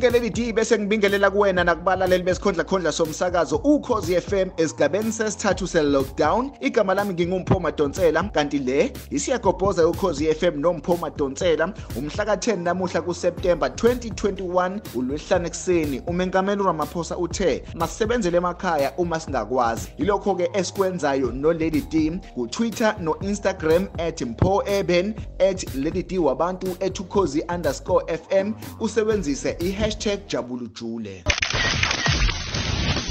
konke leli D bese ngibingelela kuwena nakubalaleli besikhondla khondla somsakazo. Ukhozi FM esigabeni sesithathu se-lockdown. Igama lami ngingumpho madonsela kanti le isiyagobhoza ukhozi FM nompho madonsela. Umhla ka-10 namuhla kuseptemba 2021 ulwesihlanu ekuseni umengameli uramaphosa uthe masisebenzele emakhaya uma singakwazi. Yilokho-ke esikwenzayo nolady d kutwitter no-instagram at mpho eben at lady d wabantu at ukhozi underscore fm usebenzise i-hashtag jabulujule.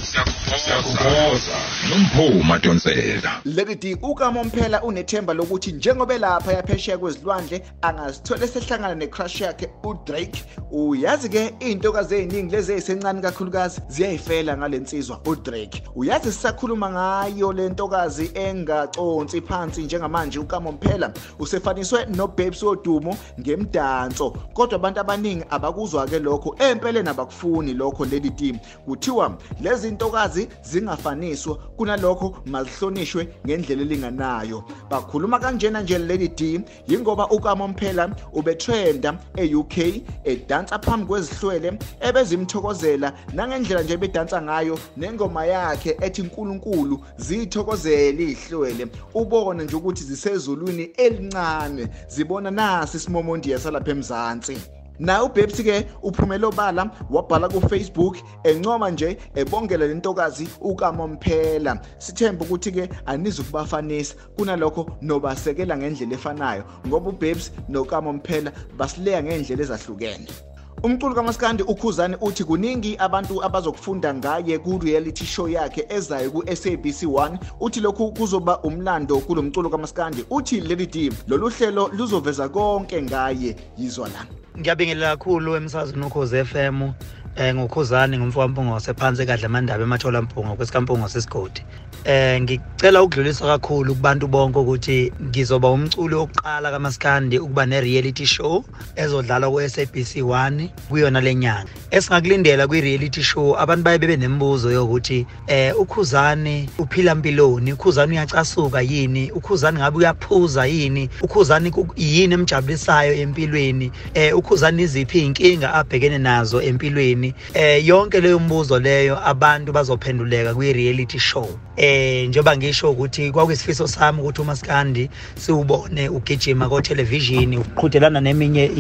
Siyakubhoza nompho madonsela lady d ukamomphela unethemba lokuthi njengoba elapha yaphesheya kwezilwandle angazithola esehlangana necrush yakhe udrake. Uyazi-ke iy'ntokazi ey'ningi lezi ey'sencane kakhulukazi ziyayifela ngale nsizwa udrake. Uyazi sisakhuluma ngayo le ntokazi engaconsi phansi njengamanje ukamomphela usefaniswe nobabes wodumo ngemdanso. Kodwa abantu abaningi abakuzwa-ke lokho empeleni abakufuni lokho lady d kuthiwa lezi ntokazi zingafaniswa kunalokho mazihlonishwe ngendlela elinganayo. Bakhuluma kanjena nje lady d yingoba ukamomphela ubetrenda e-uk edansa phambi kwezihlwele ebezimthokozela nangendlela nje bedansa ngayo nengoma yakhe ethi nkulunkulu ziyithokozele ihlwele ubone nje ukuthi zisezulwini elincane zibona nasi isimomondiya salapha emzansi. Naye ubebsi-ke uphumele obala wabhala kufacebook encoma nje ebongela le ntokazi ukamomphela. Sithemba ukuthi-ke anizukubafanisa kunalokho nobasekela ngendlela efanayo ngoba ubebs nokamomphela basileya ngey'ndlela ezahlukene. Umculo kamaskandi ukhuzane uthi kuningi abantu abazokufunda ngaye ku-reality show yakhe ezayo ku-sabc 1 uthi lokhu kuzoba umlando kulo mculo kamaskandi uthi leli d lolu hlelo luzoveza konke ngaye. Yizwa la ngiyabingelela kakhulu emsazweni ukhozi FM eh ngokhuzani ngumfowampungo wasephansi kadla amandaba emathola mpungo kwesikampungo sesigodi eh ngicela ukudlulisa kakhulu kubantu bonke ukuthi ngizoba umculi wokuqala kaMaskandi ukuba ne-reality show ezodlalwa ku-SABC 1 kuyona lenyanga esingakulindela kwi-reality show abantu baye bebe nemibuzo yokuthi eh ukhuzani uphila mpiloni? Ukhuzani uyacasuka yini? Ukhuzani ngabe uyaphuza yini? Ukhuzani yini emjabulisayo empilweni? Eh ukhuzani iziphi iy'nkinga abhekene nazo empilweni? Eh yonke leyo mbuzo leyo abantu bazophenduleka kwi-reality show. Eh njengoba ngisho ukuthi kwakuyisifiso sami ukuthi umaskandi siwubone ugijima ko-television uqhudelana neminye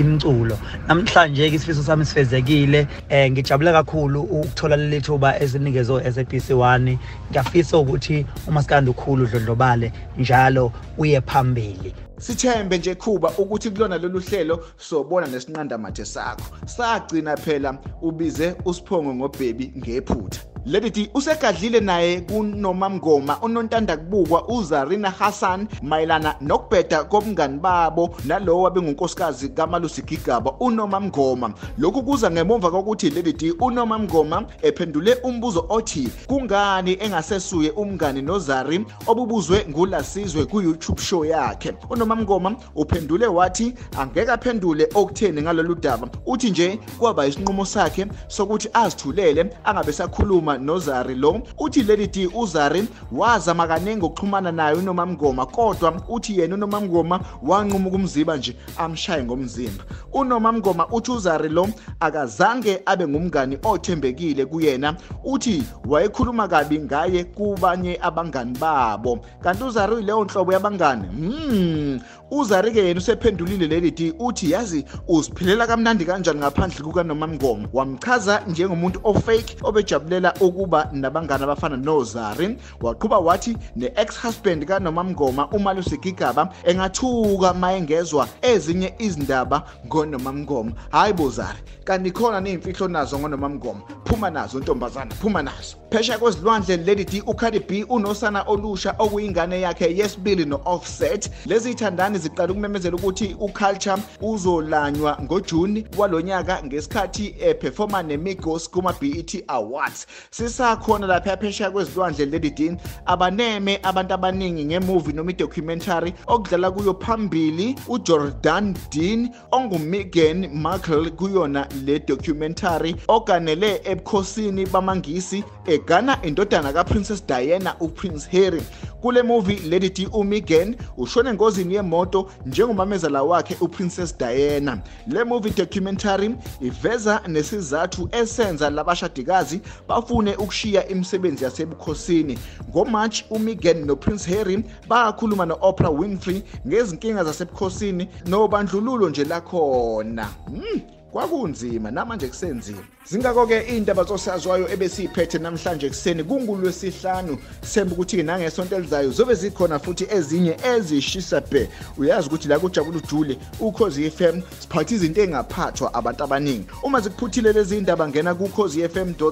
imculo. Namhlanje ke isifiso sami sifezekile. Eh ngijabule kakhulu ukuthola leli thuba esinikezwe SABC 1 ngiyafisa ukuthi umaskandi ukhulu udlondlobale njalo uye phambili. Sithembe nje khuba ukuthi kulona lolu hlelo sobona nesinqandamathe sakho. Sagcina phela ubize usiphongo ngobhebi ngephutha. Lady usegadlile naye kunomamngoma unontanda kubukwa uZarina Hassan mayelana nokubheda komngani babo nalowo wabengunkosikazi kaMalusi Gigaba unomamngoma. Lokhu kuza ngemva kokuthi Lady unomamngoma ephendule umbuzo othi kungani engasesuye umngani noZari obubuzwe ngulasizwe ku YouTube show yakhe? Unomamngoma uphendule wathi angeke aphendule okutheni ngalolu daba. Uthi nje kwaba isinqumo sakhe sokuthi azithulele angabe sakhuluma nozari lo uthi leli d uzari wazama kaningi ukuxhumana naye unomamngoma kodwa uthi yena unomamngoma wanquma ukumziba nje amshaye ngomzimba. Unomamngoma uthi uzari lo akazange abe ngumngani othembekile kuyena uthi wayekhuluma kabi ngaye kubanye abangani babo. Kanti uzari uyileyo nhlobo yabangani? Hmm uzari-ke yena usephendulile leli d uthi yazi uziphilela kamnandi kanjani ngaphandle kukanomamngoma wamchaza njengomuntu ofake obejabulela ukuba nabangani abafana nozari waqhuba wathi ne-ex-husband kanomamngoma umalusi gigaba engathuka ma engezwa ezinye izindaba ngonomamngoma. Hhayi bozari kanti khona ney'mfihlo nazo ngonomamngoma. Phuma nazo ntombazana phuma nazo. Phesha kwezilwandle d ucardi b unosana olusha okuyingane yakhe yesibili no-offset. Lezi thandani ziqala ukumemezela ukuthi uculture uzolanywa ngojuni walonyaka ngesikhathi eperforma nemigos kuma-bet awards. Sisakhona lapha phesha kwezilwandle d. Abaneme abantu abaningi ngemuvi noma idocumentary okudlala kuyo phambili ujordan dean ongumegan markle kuyona le documentary oganele ebukhosini bamangisi egana indodana kaprincess diana uprince harry. Kule movie Lady D uMegan ushone engozini yemoto njengomamezala wakhe uPrincess Diana. Le movie documentary iveza nesizathu esenza labashadikazi bafune ukushiya imisebenzi yasebukhosini. ngoMarch uMegan noPrince Harry bakhuluma noOprah Winfrey ngezinkinga zasebukhosini nobandlululo nje lakhona. Hmm. Kwakunzima namanje kusenzima. Zingakho-ke iy'ndaba zosaziwayo ebesiyiphethe namhlanje kuseni kungulwesihlanu. Semba ukuthi-ke nangesonto elizayo zobe zikhona futhi ezinye ezishisa bhe. Uyazi ukuthi la kujabula ujule ukhozi f.m siphatha izinto engaphathwa abantu abaningi. Uma zikuphuthile lezi ndaba ngena kukhozi fm co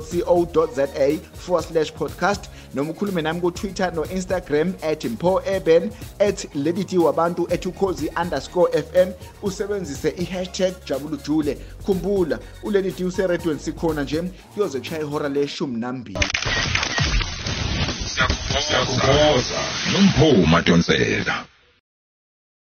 za forward slash podcast noma ukhulume nami kutwitter no-instagram at mpo eben at lediti wabantu at ukhozi underscore fm usebenzise i-hashtag jabula ujule. khumbula uleni duse sikhona nje kuyozotshaya ihora leshumi nambili siyakubhoza. Nomphuma donsela